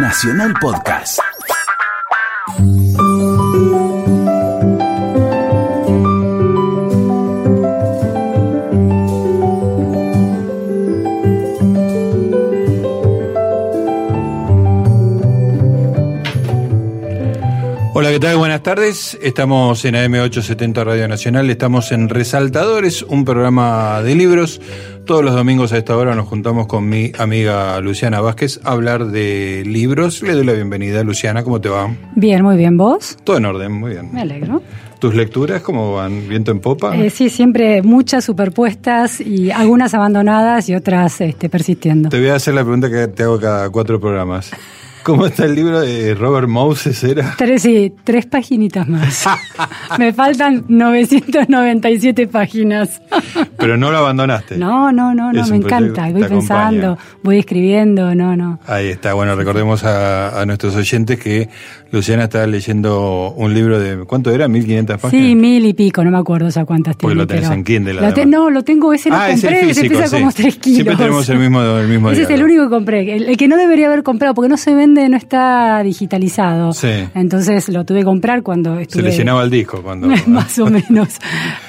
Nacional Podcast. Hola, ¿qué tal? Buenas tardes. Estamos en AM870 Radio Nacional, estamos en Resaltadores, un programa de libros. Todos los domingos a esta hora nos juntamos con mi amiga Luciana Vázquez a hablar de libros. Le doy la bienvenida, Luciana, ¿cómo te va? Bien, muy bien. ¿Vos? Todo en orden, muy bien. Me alegro. ¿Tus lecturas cómo van? ¿Viento en popa? Eh, sí, siempre muchas superpuestas y algunas abandonadas y otras este, persistiendo. Te voy a hacer la pregunta que te hago cada cuatro programas. ¿Cómo está el libro de Robert Moses? ¿Era? Tres, sí, tres paginitas más. Me faltan 997 páginas. Pero no lo abandonaste. No, no, no, no, me encanta. Voy pensando, acompaña. voy escribiendo, no, no. Ahí está. Bueno, recordemos a, a nuestros oyentes que Luciana está leyendo un libro de. ¿Cuánto era? ¿1500 páginas? Sí, mil y pico, no me acuerdo ya cuántas Porque tiene. lo tenés pero- en Kindle, Lo te-. No, lo tengo, ese lo Ah, compré, ese pesa sí. como 3 kilos. Siempre tenemos el mismo, el mismo Ese es el único que compré. El, el que no debería haber comprado porque no se vende, no está digitalizado. Sí. Entonces lo tuve que comprar cuando Se estuve. le llenaba el disco cuando. Más o menos.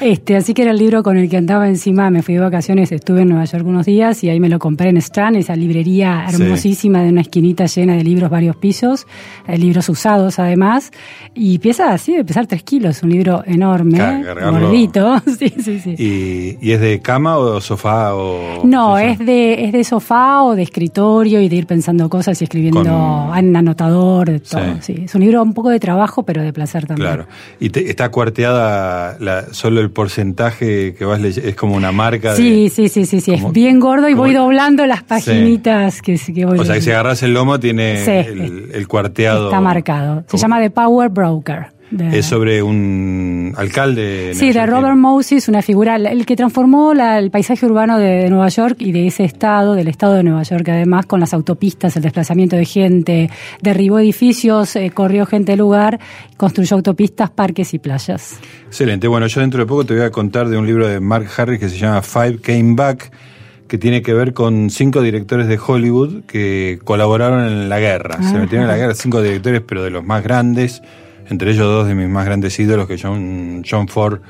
Este, así que era el libro con el que andaba encima. Me fui de vacaciones, estuve en Nueva York unos días y ahí me lo compré en Strand, esa librería Sí. hermosísima de una esquinita llena de libros varios pisos, eh, libros usados además. Y pesa así, de pesar tres kilos, un libro enorme, gordito. Sí, sí, sí. ¿Y, y es de cama o sofá o.? No, sé es de, es de sofá o de escritorio y de ir pensando cosas y escribiendo Con- en anotador, de todo. Sí. Sí. Es un libro un poco de trabajo, pero de placer también. Claro. ¿Y te- está cuarteada la, solo el porcentaje que vas leyendo? ¿Es como una marca? Sí, de, sí, sí, sí, sí, como- es bien gordo y como- voy doblando las paginitas que, que voy O sea, que si agarras el lomo tiene el, el cuarteado. Está marcado. Se llama The Power Broker. de- Es sobre un alcalde. Sí, de. Robert Moses, una figura, el que transformó la- el paisaje urbano de, de Nueva York y de ese estado, del estado de Nueva York, además con las autopistas, el desplazamiento de gente, derribó edificios, eh, corrió gente del lugar, construyó autopistas, parques y playas. Excelente. Bueno, yo dentro de poco te voy a contar de un libro de Mark Harris que se llama Five Came Back, que tiene que ver con cinco directores de Hollywood que colaboraron en la guerra. Se metieron en la guerra cinco directores, pero de los más grandes, entre ellos dos de mis más grandes ídolos, que son John Ford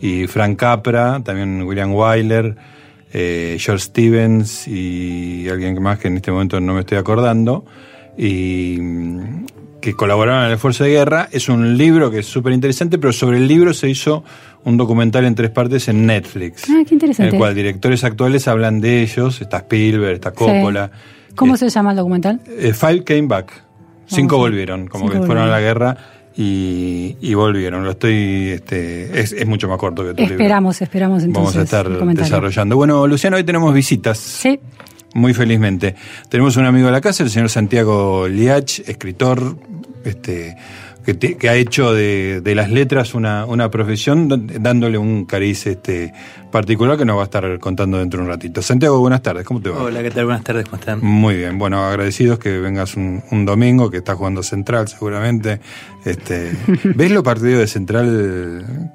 y Frank Capra, también William Wyler, eh, George Stevens y alguien más que en este momento no me estoy acordando. Y mm, que colaboraron en el esfuerzo de guerra. Es un libro que es súper interesante, pero sobre el libro se hizo un documental en tres partes en Netflix. Ah, qué interesante. En el cual directores actuales hablan de ellos. Está Spielberg, está Coppola. Sí. ¿Cómo Eh, se llama el documental? eh, Five came back. Cinco sí. volvieron, como Cinco que fueron a la guerra y, y volvieron. Lo estoy, este, es, es mucho más corto que tu libro. Esperamos, esperamos entonces. Vamos a estar desarrollando. Bueno, Luciano, hoy tenemos visitas. Sí. Muy felizmente. Tenemos un amigo de la casa, el señor Santiago Liach, escritor, este, que, te- que ha hecho de, de las letras una, una profesión, dándole un cariz este, particular que nos va a estar contando dentro de un ratito. Santiago, buenas tardes, ¿cómo te va? Hola, ¿qué tal? Buenas tardes, ¿cómo están? Muy bien, bueno, agradecidos que vengas un, un domingo, que está jugando Central seguramente. Este, ¿Ves los partidos de Central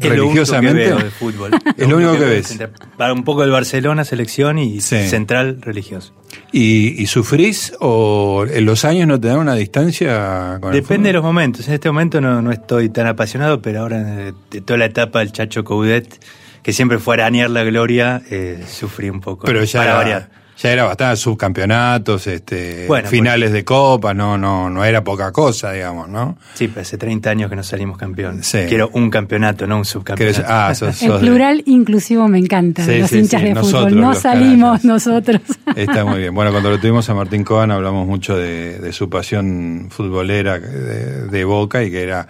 Es lo único religiosamente? que veo de fútbol. Es lo único que veo de ves. Para un poco el Barcelona, selección y Sí. Central religioso. ¿Y, y sufrís o en los años no te dan una distancia con el Depende de los momentos. En este momento no, no estoy tan apasionado, pero ahora de, toda la etapa del Chacho Coudet, que siempre fue a arañar la gloria, eh, sufrí un poco. Pero ya para variar. Ya era bastante subcampeonatos, este, Bueno, finales de copa, no, no, no era poca cosa, digamos, ¿no? Sí, pero hace 30 años que no salimos campeón. Sí. Quiero un campeonato, no un subcampeonato. ah, sos- El sos de- plural inclusivo me encanta, Sí, los sí, hinchas sí, de nosotros, fútbol. No salimos nosotros. Está muy bien. Bueno, cuando lo tuvimos a Martín Coban hablamos mucho de, de su pasión futbolera de, de Boca y que era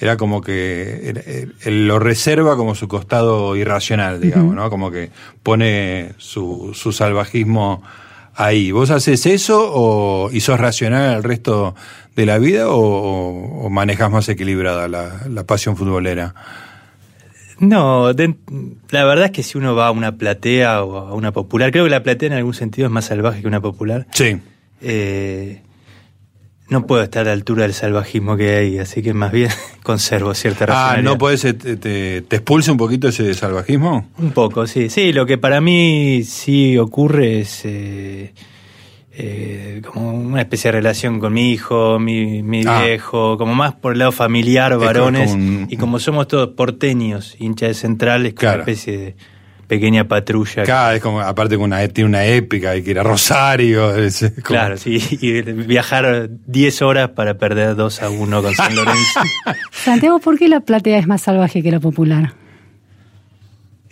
era como que era- él lo reserva como su costado irracional, digamos, ¿no? Como que pone su, su salvajismo ahí. ¿Vos haces eso o, y sos racional el resto de la vida o, o, o manejas más equilibrada la, la pasión futbolera? No, de- la verdad es que si uno va a una platea o a una popular, creo que la platea en algún sentido es más salvaje que una popular. Sí. Eh, no puedo estar a la altura del salvajismo que hay, así que más bien conservo cierta Ah, racionalidad. ¿no puedes, te, te, te expulsa un poquito ese salvajismo? Un poco, sí. Sí, lo que para mí sí ocurre es eh, eh, como una especie de relación con mi hijo, mi, mi Ah. viejo, como más por el lado familiar, como- varones, como un- y como somos todos porteños, hinchas de centrales, como Claro. una especie de pequeña patrulla. Cada vez como, aparte con una, tiene una épica, hay que ir a Rosario. es- es como- Claro, sí, y viajar 10 horas para perder 2 a 1 con San Lorenzo. Santiago, ¿por qué la platea es más salvaje que la popular?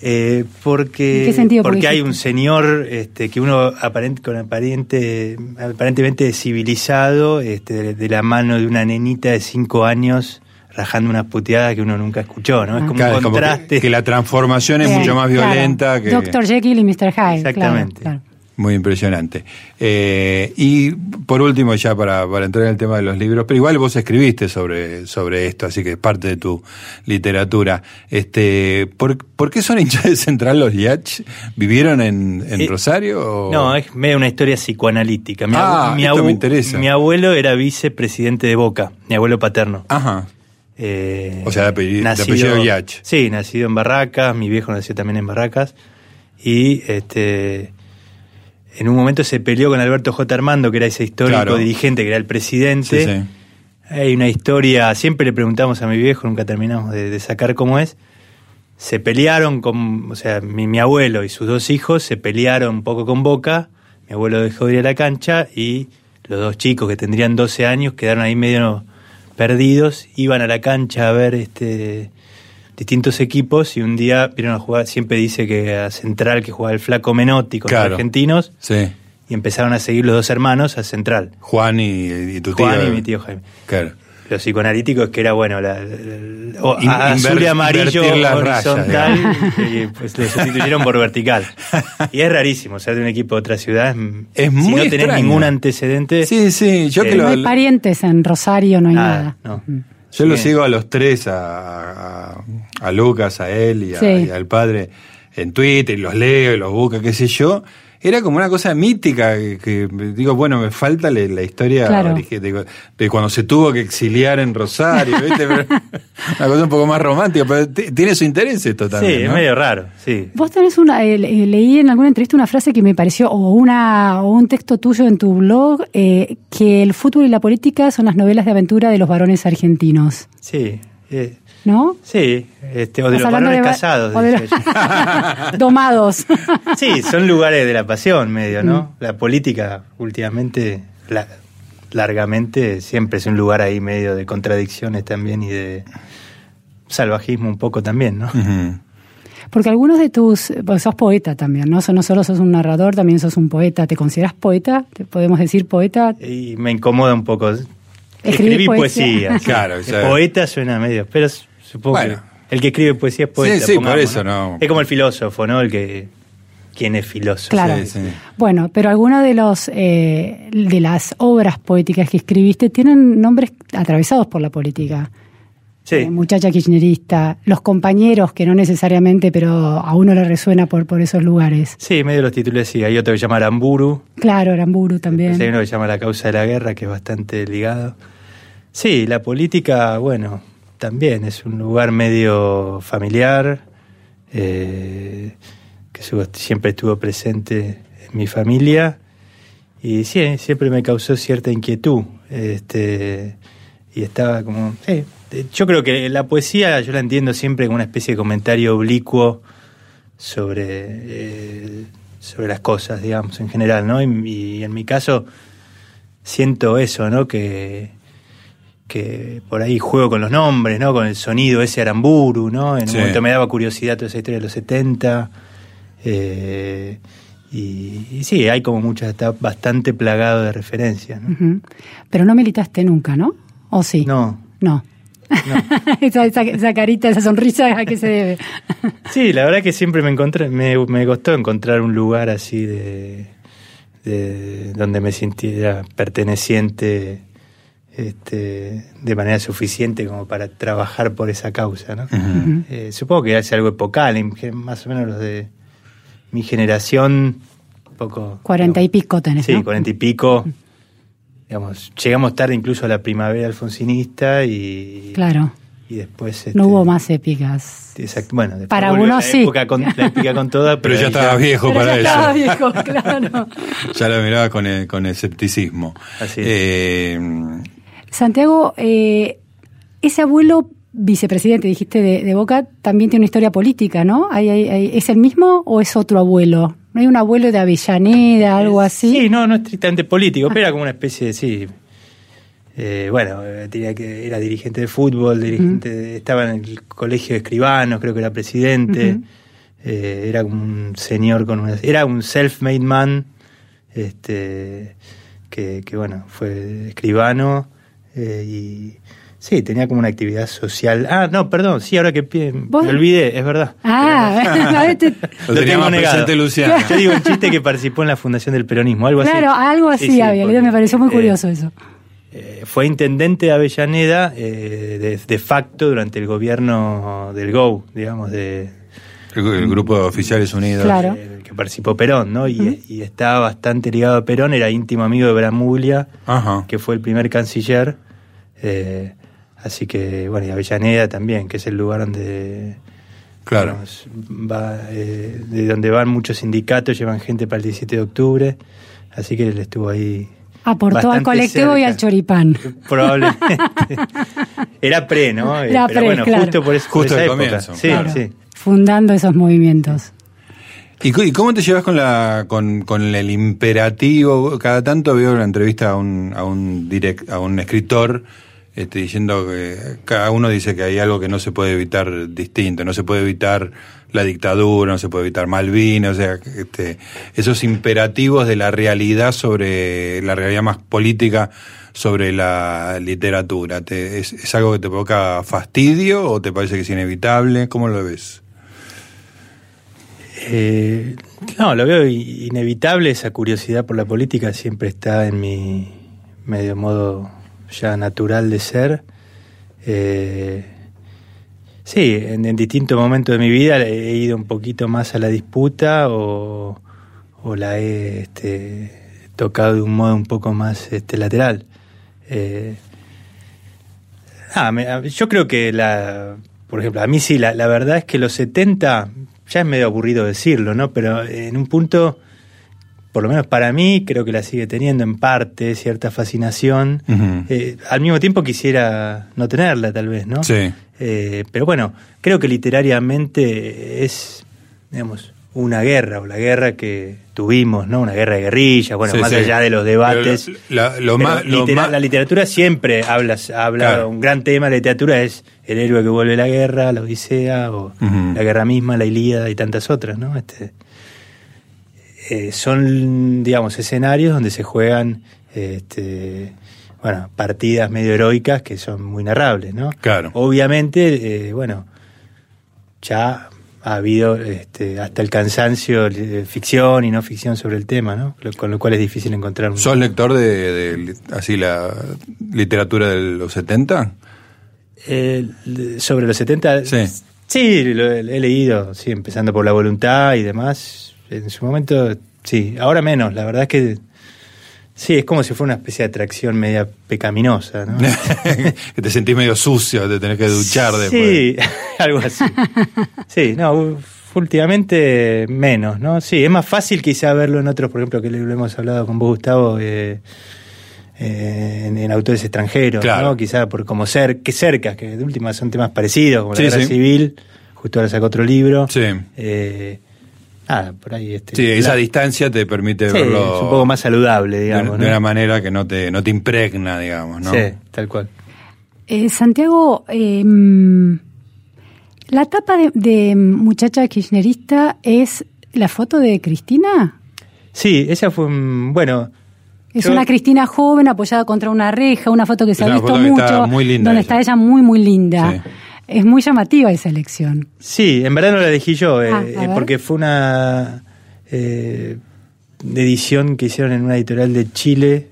Eh, porque ¿En qué sentido? porque Porque hay un señor este, que uno aparente, con aparente, aparentemente civilizado, este, de, de la mano de una nenita de 5 años, rajando unas puteadas que uno nunca escuchó, ¿no? Es como Claro, un es como que- contraste. que, la transformación es mucho más claro. violenta. que Dr. Jekyll y Mr. Hyde. Exactamente. claro. Muy impresionante. Eh, y por último, ya para, para entrar en el tema de los libros, pero igual vos escribiste sobre, sobre esto, así que es parte de tu literatura. Este, ¿por, por qué son hinchas de Central los Yach? ¿Vivieron en, en Eh, Rosario? o- No, es medio una historia psicoanalítica. Mi, Ah, abu- mi esto me interesa. mi abuelo era vicepresidente de Boca, mi abuelo paterno. Ajá. Eh, O sea, de apellido- de apellido Yach. Sí, nacido en Barracas, mi viejo nació también en Barracas. Y este en un momento se peleó con Alberto J. Armando, que era ese histórico Claro. dirigente, que era el presidente. Sí, sí. Hay una historia, siempre le preguntamos a mi viejo, nunca terminamos de, de sacar cómo es. Se pelearon con, o sea, mi, mi abuelo y sus dos hijos se pelearon un poco con Boca. Mi abuelo dejó de ir a la cancha y los dos chicos que tendrían 12 años quedaron ahí medio perdidos. Iban a la cancha a ver este distintos equipos y un día vieron a jugar, siempre dice que a Central que jugaba el flaco Menotti con Claro. los argentinos Sí. y empezaron a seguir los dos hermanos a Central. Juan y, y tu tío. Juan y mi tío Jaime. Claro. Lo psicoanalítico es que era bueno, la, la- o- In- y amarillo rayas, horizontal y pues lo sustituyeron por vertical. Y es rarísimo ser de un equipo de otra ciudad. Es si muy no tenés extraño. ningún antecedente. Sí, sí, yo Eh, que No lo, hay parientes en Rosario, no hay Nada, nada. no. Mm. Yo lo Sí. sigo a los tres, a, a, a Lucas, a él y, a- Sí. y al padre en Twitter, y los leo y los busco, qué sé yo. Era como una cosa mítica que, que digo, bueno, me falta la, la historia Claro. de, de cuando se tuvo que exiliar en Rosario, ¿viste? Pero una cosa un poco más romántica, pero tiene su interés esto Sí, también. es medio raro, sí. Vos tenés una, eh, le- leí en alguna entrevista una frase que me pareció, o una o un texto tuyo en tu blog, eh, que el fútbol y la política son las novelas de aventura de los varones argentinos, Sí, eh, ¿no? sí, este, o de los varones de casados. de. Domados. Sí, son lugares de la pasión medio, Mm. ¿no? La política últimamente, la- largamente, siempre es un lugar ahí medio de contradicciones también y de salvajismo un poco también, ¿no? Porque algunos de tus, pues sos poeta también, ¿no? No solo sos un narrador, también sos un poeta. ¿Te consideras poeta? ¿Te podemos decir poeta? Y me incomoda un poco. Escribir Escribí poesía. poesía. sí. Claro, o sea- Poeta suena medio, pero supongo Bueno. que el que escribe poesía es poeta. Sí, sí, por eso, ¿no? Es como el filósofo, ¿no? El que... ¿Quién es filósofo? Claro. Sí, sí. Bueno, pero algunas de los eh, de las obras poéticas que escribiste tienen nombres atravesados por la política. Sí. Eh, muchacha kirchnerista, los compañeros que no necesariamente, pero a uno le resuena por, por esos lugares. Sí, medio de los títulos sí. Hay otro que se llama Aramburu. Claro, Aramburu también. Después hay uno que se llama La causa de la guerra, que es bastante ligado. Sí, la política, bueno, también es un lugar medio familiar, eh, que siempre estuvo presente en mi familia. Y sí, siempre me causó cierta inquietud. Este, y estaba como. Yo creo que la poesía yo la entiendo siempre como una especie de comentario oblicuo sobre, eh, sobre las cosas, digamos, en general, ¿no? Y, y en mi caso siento eso, ¿no? Que, que por ahí juego con los nombres, ¿no? Con el sonido ese aramburu, ¿no? En Sí. un momento me daba curiosidad toda esa historia de los 70. eh, y, y sí, hay como muchas, está bastante plagado de referencias, ¿no? Pero no militaste nunca, ¿no? ¿O sí? No, No. esa, esa- esa carita, esa sonrisa, ¿a qué se debe? Sí, la verdad que siempre me encontré, me, me costó encontrar un lugar así de, de donde me sintiera perteneciente este, de manera suficiente como para trabajar por esa causa, ¿no? Eh, supongo que hace algo epocal, más o menos los de mi generación, poco... Cuarenta y pico tenés, Sí, ¿no? cuarenta y pico. Digamos, llegamos tarde incluso a la primavera alfonsinista y, Claro. y después... no este, hubo más épicas. Exacto. Bueno, después Para uno la sí. época con, la épica con toda, Pero ya estaba viejo Pero para ya eso. estaba viejo, claro. Ya la miraba con, el, con escepticismo. Así es. Eh, Santiago, eh, ese abuelo vicepresidente, dijiste, de, de Boca, también tiene una historia política, ¿no? ¿Hay, hay- hay- ¿Es el mismo o es otro abuelo? ¿No hay un abuelo de Avellaneda, algo así? Sí, no, no estrictamente político, pero era como una especie de, sí. eh, bueno, eh, tenía que, era dirigente de fútbol, dirigente estaba en el colegio de escribanos, creo que era presidente. Eh, era un señor con una, era un self-made man, este, que, que, bueno, fue escribano eh, y sí, tenía como una actividad social. Ah, no, perdón, sí, ahora que ¿Vos? me olvidé, es verdad. Ah, a ver, te- Lo tenía más presente Luciana. Yo digo en chiste que participó en la fundación del peronismo, algo así. claro, algo así Sí, sí, había porque, me pareció muy eh, curioso eso. eh, fue intendente de Avellaneda eh, de, de facto durante el gobierno del GO, digamos, de, el, el grupo de oficiales unidos. Claro. eh, que participó Perón, ¿no? Y, y estaba bastante ligado a Perón, era íntimo amigo de Bramuglia, Ajá. que fue el primer canciller. Eh, así que, bueno, y Avellaneda también, que es el lugar donde Claro. digamos, va, eh, de donde van muchos sindicatos, llevan gente para el 17 de octubre. Así que él estuvo ahí. Aportó al colectivo y al choripán. Probablemente. Era pre, ¿no? Era Pero pre, bueno, claro. justo por, eso, por Justo esa al época. comienzo, Sí, Claro. sí. Fundando esos movimientos. ¿Y, cu- y cómo te llevas con la con, con el imperativo? Cada tanto veo una entrevista a un a un direct, a un escritor este, diciendo que cada uno dice que hay algo que no se puede evitar distinto, no se puede evitar la dictadura, no se puede evitar Malvinas, o sea, este, esos imperativos de la realidad sobre la realidad más política sobre la literatura. ¿Te- es, ¿Es algo que te provoca fastidio o te parece que es inevitable? ¿Cómo lo ves? Eh, no, lo veo inevitable, esa curiosidad por la política siempre está en mi medio modo ya natural de ser. Eh, sí, en, distintos momentos de mi vida he ido un poquito más a la disputa o, la he este, tocado de un modo un poco más este, lateral. Eh, ah, me- a- yo creo que la, por ejemplo, a mí sí, la, la verdad es que los 70, ya es medio aburrido decirlo, ¿no? Pero en un punto, por lo menos para mí, creo que la sigue teniendo en parte cierta fascinación. Eh, al mismo tiempo quisiera no tenerla, tal vez, ¿no? Sí. Eh, pero bueno, creo que literariamente es, digamos, una guerra, o la guerra que tuvimos, ¿no? Una guerra de guerrillas, bueno, Sí, más sí. allá de los debates. La- lo más- litera- La literatura siempre habla, habla Claro. un gran tema de la literatura es el héroe que vuelve la guerra, la Odisea, o la guerra misma, la Ilíada y tantas otras, ¿no? Este, eh, son, digamos, escenarios donde se juegan este, bueno, partidas medio heroicas que son muy narrables, ¿no? Claro. Obviamente, eh, bueno, ya ha habido este, hasta el cansancio eh, ficción y no ficción sobre el tema, ¿no? Lo- con lo cual es difícil encontrar un... ¿Sos lector de, así la literatura de los 70? Eh, sobre los 70, Sí. sí, lo he, he leído, sí, empezando por la voluntad y demás. En su momento, sí, ahora menos, la verdad es que sí, es como si fuera una especie de atracción media pecaminosa, ¿no? que te sentís medio sucio, te tenés que duchar después. Sí, algo así. Sí, no, últimamente menos, ¿no? Sí, es más fácil quizá verlo en otros, por ejemplo, que lo hemos hablado con vos, Gustavo, eh, eh, en, en autores extranjeros, Claro. ¿no? Quizá por como ser, que cerca, que de última son temas parecidos, como Sí, la guerra sí. civil, justo ahora sacó otro libro. Sí. Eh, nada, por ahí este. Sí, esa la- distancia te permite sí, verlo es un poco más saludable, digamos. de ¿no? una manera que no te, no te impregna, digamos, ¿no? Sí, tal cual. Eh, Santiago, eh, la tapa de, de muchacha kirchnerista es la foto de Cristina. Sí, esa fue, un- bueno, Es Yo- una Cristina joven apoyada contra una reja, una foto que se Es ha visto mucho, está muy linda donde ella. está ella muy, muy linda. Sí. Es muy llamativa esa elección. Sí, en verdad no la elegí yo, eh, Ah, eh, porque fue una eh, edición que hicieron en una editorial de Chile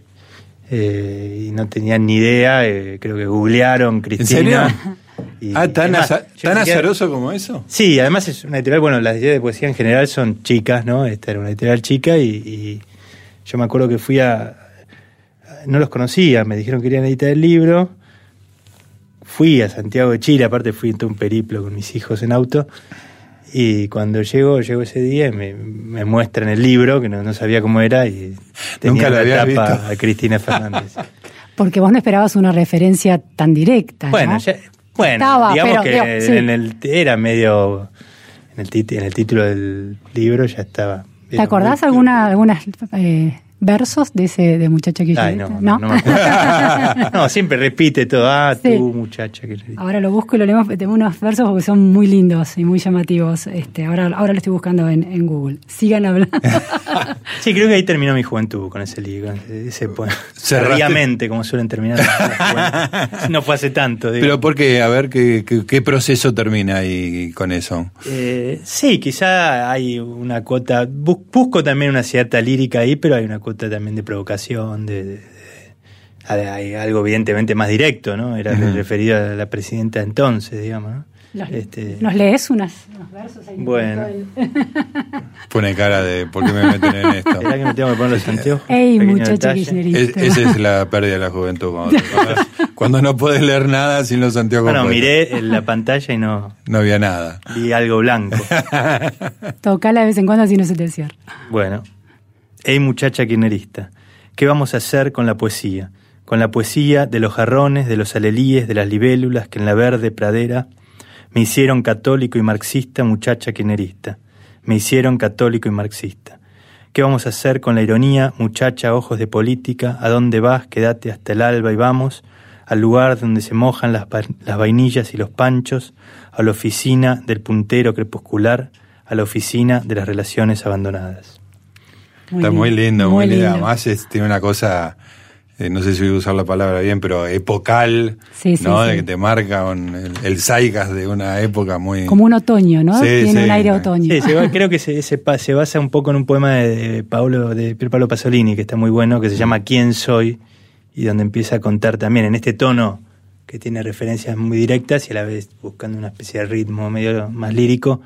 eh, y no tenían ni idea, eh, creo que googlearon Cristina. serio? y- Ah, ¿tan, además, tan azaroso como eso? Sí, además es una editorial, bueno, las editoriales de poesía en general son chicas, ¿no? Esta era una editorial chica y, y yo me acuerdo que fui a... No los conocía, me dijeron que querían editar el libro. Fui a Santiago de Chile, aparte fui en todo un periplo con mis hijos en auto. Y cuando llego, llego ese día, me, me muestran el libro, que no, no sabía cómo era, y tenía Nunca lo la tapa visto. a Cristina Fernández. Porque vos no esperabas una referencia tan directa. Bueno, ¿no? ya- bueno Estaba, digamos pero, que digo, sí. en el, era medio. En el, tit- en el título del libro ya estaba. ¿Te acordás alguna, algunas eh, versos de ese de muchacha que Ay, no, no, no me acuerdo. No, siempre repite todo. Ah, Sí. tú, muchacha. Que... Ahora lo busco y lo leemos. Tengo unos versos porque son muy lindos y muy llamativos. Este, ahora, ahora lo estoy buscando en, en Google. Sigan hablando. Sí, creo que ahí terminó mi juventud con ese libro. ese- como suelen terminar. no fue hace tanto. digo. Pero porque, a ver, ¿qué, qué, qué proceso termina ahí con eso? Eh, sí, quizá hay una cuota. bu- Busco también una cierta lírica ahí, pero hay una cuota también de provocación, de. de- de- hay algo evidentemente más directo, ¿no? Era Ujú. referido a la presidenta entonces, digamos, ¿no? Los- Este, ¿Nos lees unas, unos versos ahí? Bueno. Pone cara de ¿por qué me meten en esto? ¿Será que me tengo que poner los anteojos? Ey, Pequeño muchacho detalle. Es- esa es la pérdida de la juventud. Cuando, cuando- cuando no puedes leer nada sin los anteojos. Bueno, miré en la pantalla y no No había nada. vi algo blanco. Tocala de vez en cuando así no se te cierra. Bueno, hey muchacha kirchnerista, ¿qué vamos a hacer con la poesía? Con la poesía de los jarrones, de los alelíes, de las libélulas que en la verde pradera me hicieron católico y marxista, muchacha kirchnerista. Me hicieron católico y marxista. ¿Qué vamos a hacer con la ironía, muchacha, ojos de política? ¿A dónde vas? Quédate hasta el alba y vamos al lugar donde se mojan las vainillas y los panchos, a la oficina del puntero crepuscular, a la oficina de las relaciones abandonadas. Está muy lindo, muy, lindo. lindo. Además, es- tiene una cosa, eh, no sé si voy a usar la palabra bien, pero epocal, Sí, sí, ¿no? sí. De que te marca un- el, el de una época muy. Como un otoño, ¿no? Sí, Tiene sí. un aire otoño. Sí, se creo que se, se basa un poco en un poema de, de Paolo, de Pier Paolo Pasolini, que está muy bueno, que se llama ¿Quién soy? y donde empieza a contar también en este tono que tiene referencias muy directas y a la vez buscando una especie de ritmo medio más lírico,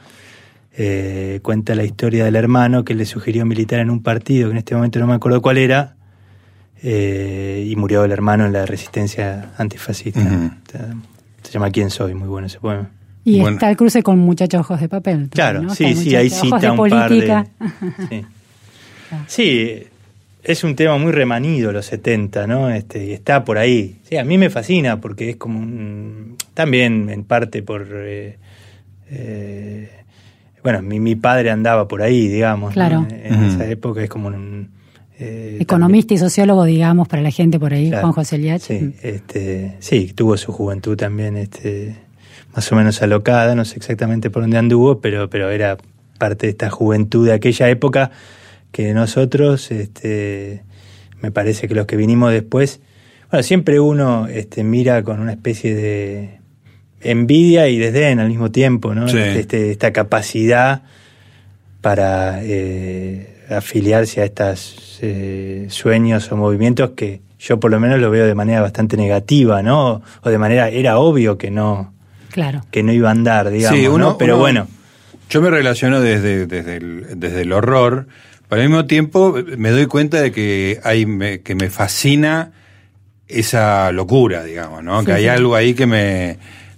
eh, cuenta la historia del hermano que le sugirió militar en un partido, que en este momento no me acuerdo cuál era, eh, y murió el hermano en la resistencia antifascista. Se llama ¿Quién soy? Muy bueno ese poema. Y Bueno. está el cruce con muchachos ojos de papel. también, Claro, ¿no? sí, sí, ahí cita de un par de... política. Sí. Sí, es un tema muy remanido los 70, ¿no? Este, y está por ahí. Sí, a mí me fascina porque es como un... También en parte por... eh, eh, bueno, mi, mi padre andaba por ahí, digamos. ¿no? Claro. En esa época es como un... eh, Economista y sociólogo, digamos, para la gente por ahí, Claro, Juan José Liach. Sí, este, sí, tuvo su juventud también este, más o menos alocada, no sé exactamente por dónde anduvo, pero, pero era parte de esta juventud de aquella época que nosotros, este, me parece que los que vinimos después, bueno, siempre uno este, mira con una especie de envidia y desdén al mismo tiempo, ¿no? Sí. Este, esta capacidad para eh, afiliarse a estos eh, sueños o movimientos que yo por lo menos lo veo de manera bastante negativa, ¿no? O de manera, era obvio que no, Claro. que no iba a andar, digamos, Sí, uno- ¿no? Pero uno- bueno, Yo me relaciono desde, desde, el, desde el horror, pero al mismo tiempo me doy cuenta de que hay me- que me fascina esa locura, digamos, ¿no? Sí, que hay sí. algo ahí que me,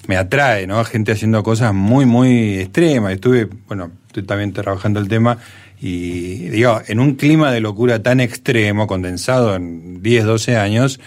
me atrae, ¿no? Gente haciendo cosas muy, muy extremas. Estuve, bueno, estoy también trabajando el tema y, digo, en un clima de locura tan extremo, condensado en 10, 12 años,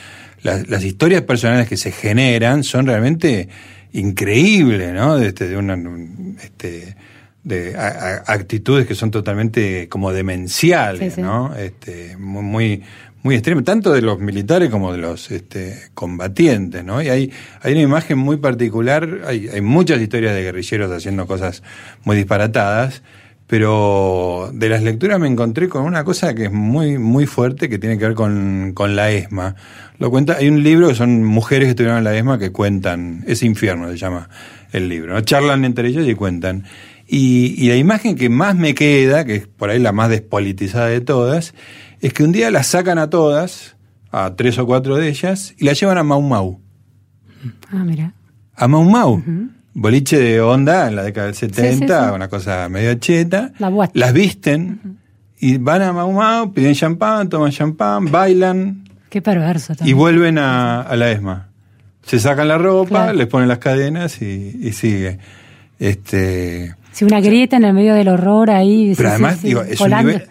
las, las historias personales que se generan son realmente increíbles, ¿no? De, este, de una, un- este, de a- a- actitudes que son totalmente como demenciales, Sí, sí. ¿no? Este, muy, muy, muy extremas, tanto de los militares como de los este, combatientes, ¿no? Y hay, hay una imagen muy particular, hay, hay muchas historias de guerrilleros haciendo cosas muy disparatadas, pero de las lecturas me encontré con una cosa que es muy, muy fuerte, que tiene que ver con, con la ESMA. Lo cuenta, hay un libro que son mujeres que estuvieron en la ESMA que cuentan, ese infierno se llama el libro, ¿no? Charlan entre ellos y cuentan. Y, y la imagen que más me queda, que es por ahí la más despolitizada de todas, es que un día las sacan a todas, a tres o cuatro de ellas, y las llevan a Mau Mau. Ah, mira. A Mau Mau. Boliche de onda en la década del 70, Sí, sí, sí. una cosa medio cheta. La. Las visten y van a Mau Mau, piden champán, toman champán, bailan Qué perverso y también. vuelven a, a la ESMA. Se sacan la ropa, Claro. les ponen las cadenas y, y sigue. Este, Sí, una grieta en el medio del horror ahí. pero sí, además, sí, digo, es un nivel,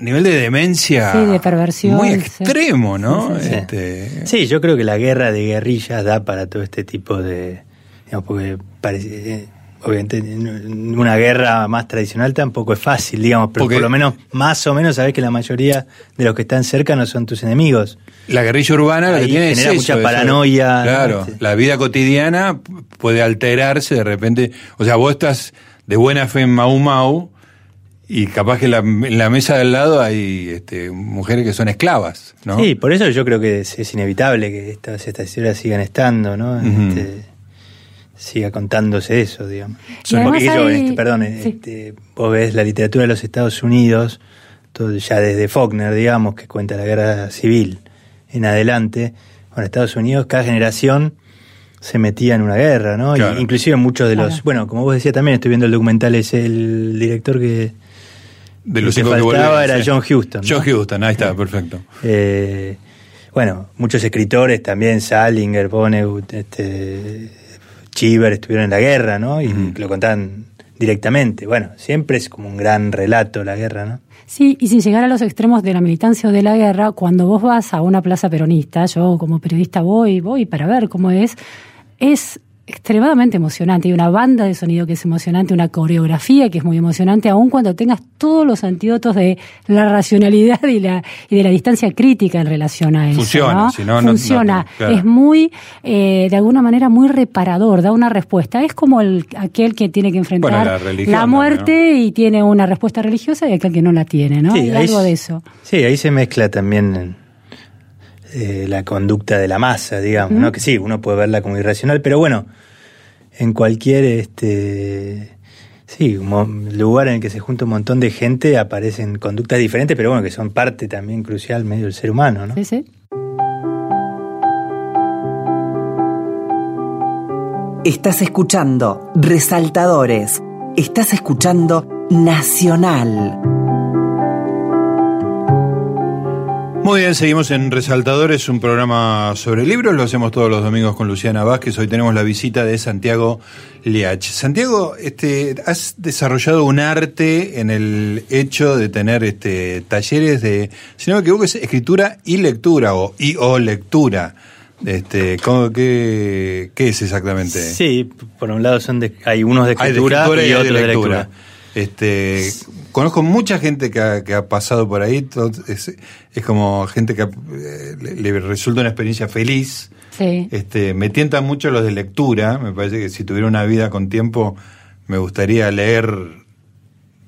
nivel de demencia Sí, de perversión, muy sí. extremo, ¿no? Sí. Este, Sí, yo creo que la guerra de guerrillas da para todo este tipo de. Digamos, porque parece. eh, Obviamente, en una guerra más tradicional tampoco es fácil, digamos, pero Porque- por lo menos, más o menos, sabes que la mayoría de los que están cerca no son tus enemigos. La guerrilla urbana lo que Ahí tiene es genera eso, mucha eso. paranoia, Claro, ¿no? la vida cotidiana puede alterarse de repente. O sea, vos estás de buena fe en Mau Mau y capaz que la- en la mesa del lado hay este, mujeres que son esclavas, ¿no? Sí, por eso yo creo que es, es inevitable que estas, estas historias sigan estando, ¿no? Este, siga contándose eso, digamos. Porque yo, hay- este, perdón, sí. este, vos ves la literatura de los Estados Unidos, todo, ya desde Faulkner, digamos, que cuenta la guerra civil en adelante. Bueno, Estados Unidos, cada generación se metía en una guerra, ¿no? Y inclusive muchos de los, bueno, como vos decías también, estoy viendo el documental, es el director que, de los que cinco que faltaba volvieron, era sí. John Huston. ¿no? John Houston, ahí está, perfecto. Eh, bueno, muchos escritores también, Salinger, Vonnegut, este, Cheever, estuvieron en la guerra, ¿no? Y lo contaban directamente. Bueno, siempre es como un gran relato la guerra, ¿no? Sí, y sin llegar a los extremos de la militancia o de la guerra, cuando vos vas a una plaza peronista, yo como periodista voy, voy para ver cómo es, es extremadamente emocionante. Hay una banda de sonido que es emocionante, una coreografía que es muy emocionante, aun cuando tengas todos los antídotos de la racionalidad y, la, y de la distancia crítica en relación a eso. Funciona, ¿no? si no, no- Funciona. no, claro. Es muy, eh, de alguna manera, muy reparador, da una respuesta. Es como el, aquel que tiene que enfrentar Bueno, la religión muerte y tiene una respuesta religiosa y aquel que no la tiene, ¿no? Hay ahí algo de eso. Sí, ahí se mezcla también eh, la conducta de la masa, digamos. ¿no? Que sí, uno puede verla como irracional, pero bueno, en cualquier este sí, lugar en el que se junta un montón de gente aparecen conductas diferentes, pero bueno, que son parte también crucial medio del ser humano, ¿no? Sí, sí. Estás escuchando Resaltadores. Estás escuchando Nacional. Muy bien, seguimos en Resaltadores, un programa sobre libros, lo hacemos todos los domingos con Luciana Vázquez. Hoy tenemos la visita de Santiago Liach. Santiago, este, has desarrollado un arte en el hecho de tener este, talleres de, si no me equivoco, es escritura y lectura o y o lectura. Este, ¿cómo- qué, qué es exactamente? Sí, por un lado son de, hay unos de Hay de escritura, y hay otros de lectura. Este, conozco mucha gente que ha, que ha pasado por ahí. todo- es, es como gente que eh, le, le resulta una experiencia feliz. Sí. Este, me tientan mucho los de lectura. Me parece que si tuviera una vida con tiempo, me gustaría leer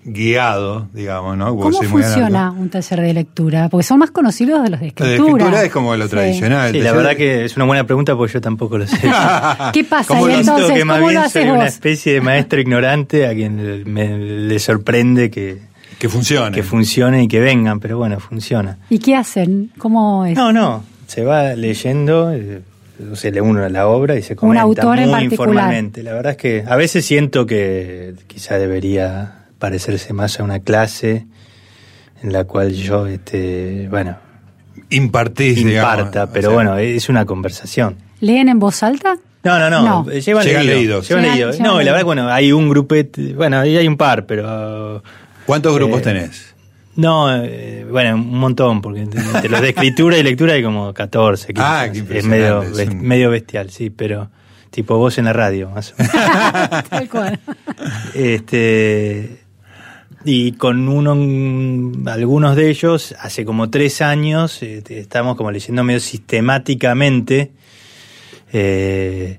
guiado, digamos, ¿no? Porque ¿Cómo funciona un taller de lectura? Porque son más conocidos de los de Lo de escritura. escritura es como lo Sí. tradicional. Sí, El la verdad de- que es una buena pregunta porque yo tampoco lo sé. ¿Qué pasa ¿Cómo lo- Siento entonces? que más ¿Cómo lo bien haces soy una vos? especie de maestro ignorante a quien le, me- le sorprende que, que funcione. que funcione y que vengan, pero bueno, funciona. ¿Y qué hacen? ¿Cómo es? No, no, se va leyendo, eh, se lee uno la obra y se comenta autor en muy particular. informalmente. La verdad es que a veces siento que quizá debería parecerse más a una clase en la cual yo, este, bueno, Impartís, imparta, digamos. pero O sea, bueno, es una conversación. ¿Leen en voz alta? No, no, no, No. llevan, Llegan leído, leídos. llevan Llegan- leído. llevan No, y la verdad, bueno, hay un grupete, bueno, ahí hay un par, pero... ¿Cuántos grupos Eh, tenés? No, eh, bueno, un montón, porque entre los de escritura y lectura hay como 14, 15. Ah, qué es medio, impresionante, es un- medio bestial, sí, pero tipo voz en la radio, más o menos. Tal cual. este y con uno algunos de ellos hace como tres años eh, estamos como leyendo medio sistemáticamente eh,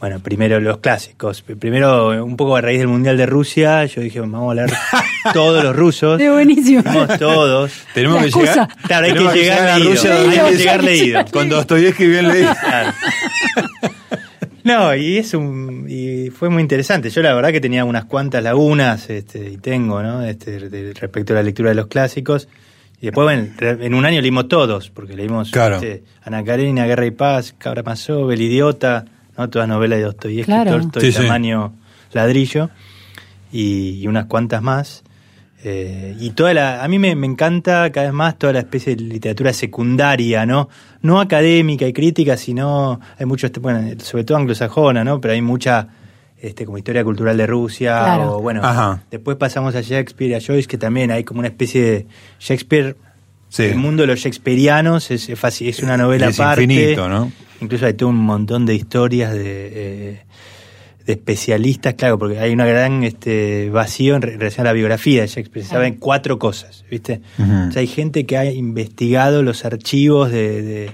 bueno primero los clásicos primero un poco a raíz del mundial de Rusia yo dije vamos a leer todos los rusos Es buenísimo. Vamos todos Tenemos La que excusa. llegar. Claro, hay tenemos que llegar a leído. Rusia Hay que llegar leído. Con Dostoyevsky bien leído. Claro. No, y es un y fue muy interesante. Yo la verdad que tenía unas cuantas lagunas, este, y tengo, ¿no? Este, de- respecto a la lectura de los clásicos. Y después, bueno, en un año leímos todos, porque leímos Claro. este, Ana Karenina, Guerra y Paz, Cabra Mazó, El Idiota, ¿no? Todas novelas de Dostoyevsky, Claro. Tolstoy, Sí, sí. tamaño ladrillo, y, y unas cuantas más. Eh, y toda la, a mí me, me encanta cada vez más toda la especie de literatura secundaria, ¿no? No académica y crítica, sino hay mucho, este, bueno, sobre todo anglosajona, ¿no? Pero hay mucha este, como historia cultural de Rusia, Claro. o bueno, Ajá. después pasamos a Shakespeare y a Joyce, que también hay como una especie de Shakespeare, Sí. el mundo de los shakespearianos es, es, fácil, es una novela es aparte. infinito, ¿no? Incluso hay todo un montón de historias de, eh, de especialistas, claro, porque hay una gran este, vacío en re- relación a la biografía de Shakespeare. Se saben cuatro cosas, ¿viste? O sea, hay gente que ha investigado los archivos de, de-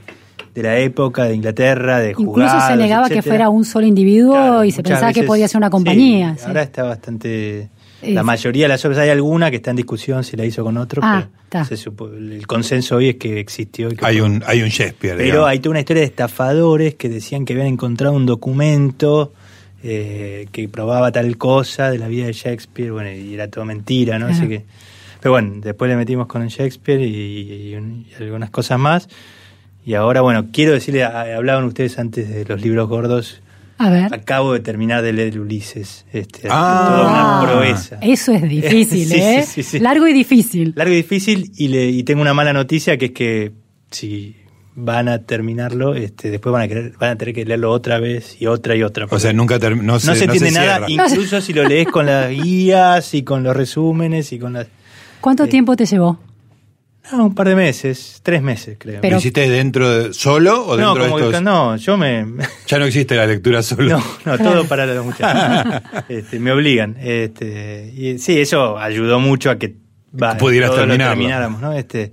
de la época de Inglaterra, de Incluso jugados, se negaba que fuera un solo individuo Claro, y se pensaba que podía ser una compañía. sí. Ahora está bastante. Es- La mayoría de las obras, hay alguna que está en discusión si la hizo con otro, Ah, pero se supo- el consenso hoy es que existió. y que Hay fue- un, hay un Shakespeare. pero digamos. hay toda una historia de estafadores que decían que habían encontrado un documento eh, que probaba tal cosa de la vida de Shakespeare, bueno, y era todo mentira, ¿no? Claro. Así que, pero bueno, después le metimos con Shakespeare y, y un- y algunas cosas más. Y ahora, bueno, quiero decirle, hablaban ustedes antes de los libros gordos. A ver. Acabo de terminar de leer Ulises. Este, Ah. toda una proeza. Eso es difícil, Sí, ¿eh? sí, sí, sí. Largo y difícil. Largo y difícil y, le, y tengo una mala noticia que es que si van a terminarlo, este, después van a querer, van a tener que leerlo otra vez y otra y otra. O sea, nunca no, se, no se entiende nada, cierra. incluso si lo lees con las guías y con los resúmenes y con las... ¿Cuánto Sí. tiempo te llevó? No, un par de meses, tres meses creo. Pero- ¿Lo hiciste dentro de, solo o no, dentro como de que- estos? no, yo me... Ya no existe la lectura solo. No, no, todo para los muchachos. Este, me obligan. Este, y sí, eso ayudó mucho a que va, Pudieras terminarlo. termináramos, ¿no? Este,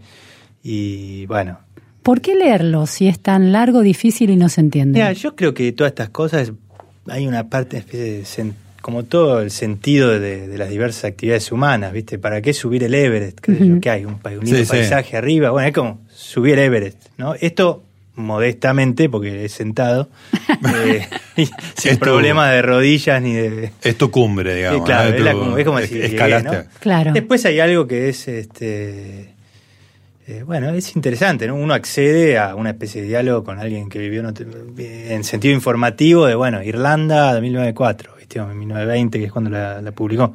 y bueno, ¿Por qué leerlo si es tan largo, difícil y no se entiende? Mira, yo creo que todas estas cosas hay una parte especie de sen- como todo el sentido de, de las diversas actividades humanas, ¿viste? ¿Para qué subir el Everest? ¿Qué? Ujú. ¿Qué hay? Un, un lindo Sí, sí. paisaje arriba. Bueno, es como subir el Everest, ¿no? Esto modestamente, porque he sentado, eh, sin Es tu- problema de rodillas ni de... Es tu cumbre, digamos. Sí, claro, ¿no? es, como, es como es- si llegué, escalaste. ¿no? Claro. Después hay algo que es, este, eh, bueno, es interesante, ¿no? Uno accede a una especie de diálogo con alguien que vivió en, sentido informativo de, bueno, Irlanda de 1904, ¿viste? O en 1920, que es cuando la, la publicó.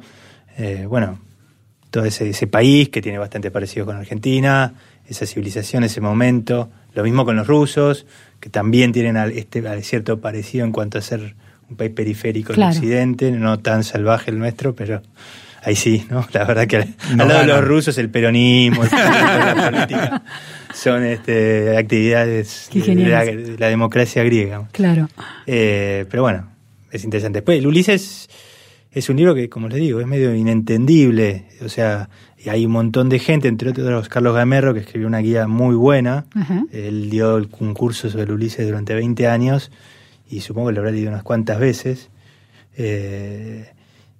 Eh, bueno, todo ese, ese país que tiene bastante parecido con Argentina, esa civilización, ese momento. Lo mismo con los rusos, que también tienen al- este al cierto parecido en cuanto a ser un país periférico Claro. del occidente, no tan salvaje el nuestro, pero ahí sí, ¿no? La verdad que al, No al lado de los rusos el peronismo, el fascismo, la política, son este, actividades de la, geniales. de la democracia griega. Claro. Eh, pero bueno, es interesante. Después, el Ulises es un libro que, como les digo, es medio inentendible. O sea, y hay un montón de gente, entre otros Carlos Gamerro, que escribió una guía muy buena. Ajá. Él dio el concurso sobre el Ulises durante 20 años y supongo que lo habrá leído unas cuantas veces. Eh,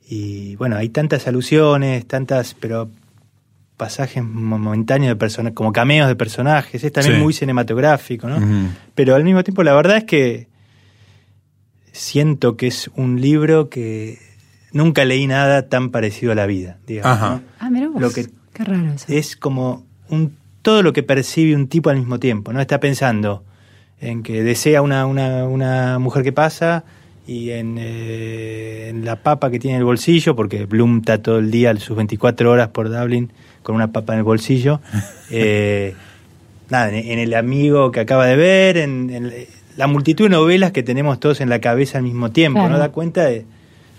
y bueno, hay tantas alusiones, tantas, pero pasajes momentáneos de personajes, como cameos de personajes. Es también Sí. muy cinematográfico, ¿no? Pero al mismo tiempo, la verdad es que siento que es un libro que nunca leí nada tan parecido a la vida, digamos. Ajá. ¿no? Ah, mira vos. Lo que- Qué raro eso. Es como un, todo lo que percibe un tipo al mismo tiempo, ¿no? Está pensando en que desea una, una, una mujer que pasa y en, eh, en la papa que tiene en el bolsillo, porque Bloom está todo el día, sus 24 horas por Dublin, con una papa en el bolsillo. Eh, nada, en, en el amigo que acaba de ver, en, en la multitud de novelas que tenemos todos en la cabeza al mismo tiempo, Claro. ¿no? Da cuenta de...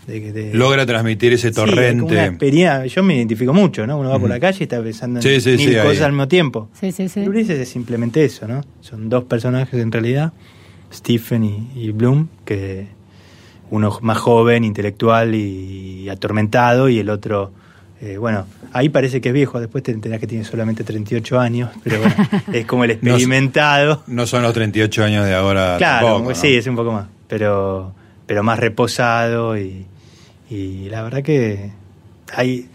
de- de- Logra transmitir ese Sí, como una torrente. experiencia, yo me identifico mucho, ¿no? Uno va por la calle y está pensando en Sí, sí, mil sí, cosas ahí. al mismo tiempo. Sí, sí, sí. Ulises es simplemente eso, ¿no? Son dos personajes en realidad, Stephen y, y Bloom, que uno más joven, intelectual y atormentado, y el otro, eh, bueno, ahí parece que es viejo, después te enterás que tiene solamente 38 años, pero bueno, es como el experimentado. No son los 38 años de ahora. Claro, tampoco, ¿no? sí, es un poco más, pero, pero más reposado y, y la verdad que hay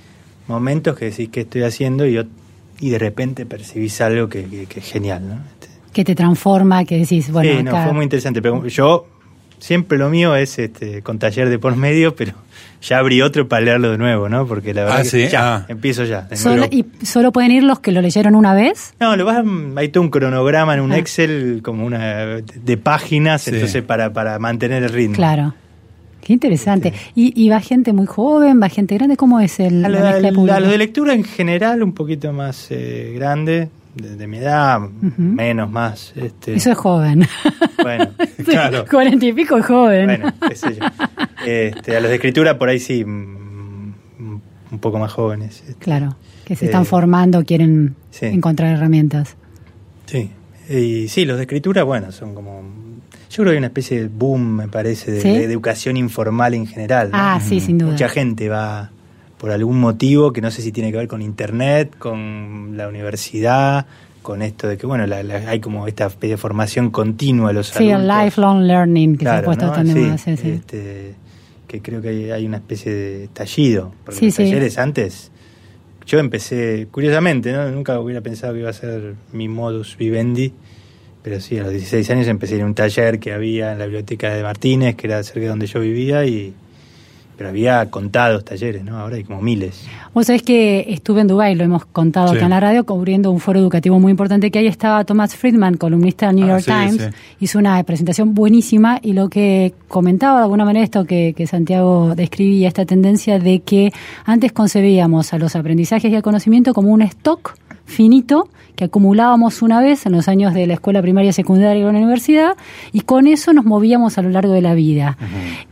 momentos que decís qué estoy haciendo y, ot- y de repente percibís algo que, que- que es genial, ¿no? Este, Que te transforma, que decís, bueno, sí, no, acá- fue muy interesante, pero yo siempre lo mío es este con taller de por medio, pero ya abrí otro para leerlo de nuevo, ¿no? Porque la verdad Ah, que sí, ya, ah. empiezo ya. Solo-. ¿Y solo pueden ir los que lo leyeron una vez? No, lo vas, hay todo un cronograma en un Ah. Excel como una de páginas, Sí. entonces para, para mantener el ritmo. Claro. Qué interesante. ¿Y, ¿Y va gente muy joven, va gente grande? ¿Cómo es el, A lo, la mezcla de a público? lo de lectura en general un poquito más eh, grande, de, de mi edad, menos, más. Este, Eso es joven. Bueno, Claro. Cuarenta y pico es joven. bueno, qué sé yo. Este, a los de escritura por ahí sí, mm, un poco más jóvenes. este, Claro, que se Eh, están formando, quieren sí. encontrar herramientas. Sí, y sí, los de escritura, bueno, son como... Yo creo que hay una especie de boom, me parece, de, ¿Sí? de educación informal en general. ¿no? Ah, sí, sin duda. Mucha gente va por algún motivo que no sé si tiene que ver con internet, con la universidad, con esto de que, bueno, la- la- hay como esta especie de formación continua a los Sí, el adultos. lifelong learning que se ha Claro, puesto ¿no? de Sí. Sí, sí. este, que creo que hay, hay una especie de tallido. Porque Sí, los sí. talleres antes, yo empecé, curiosamente, ¿no? nunca hubiera pensado que iba a ser mi modus vivendi, pero sí, a los 16 años empecé en un taller que había en la biblioteca de Martínez, que era cerca de donde yo vivía, y pero había contados talleres, ¿no? Ahora hay como miles. Vos sabés que estuve en Dubái, lo hemos contado Sí. acá en la radio, cubriendo un foro educativo muy importante que ahí estaba Thomas Friedman, columnista del New Ah, York sí, Times, sí. hizo una presentación buenísima y lo que comentaba de alguna manera esto que, que Santiago describía, esta tendencia de que antes concebíamos a los aprendizajes y al conocimiento como un stock finito que acumulábamos una vez en los años de la escuela primaria, secundaria y la universidad y con eso nos movíamos a lo largo de la vida.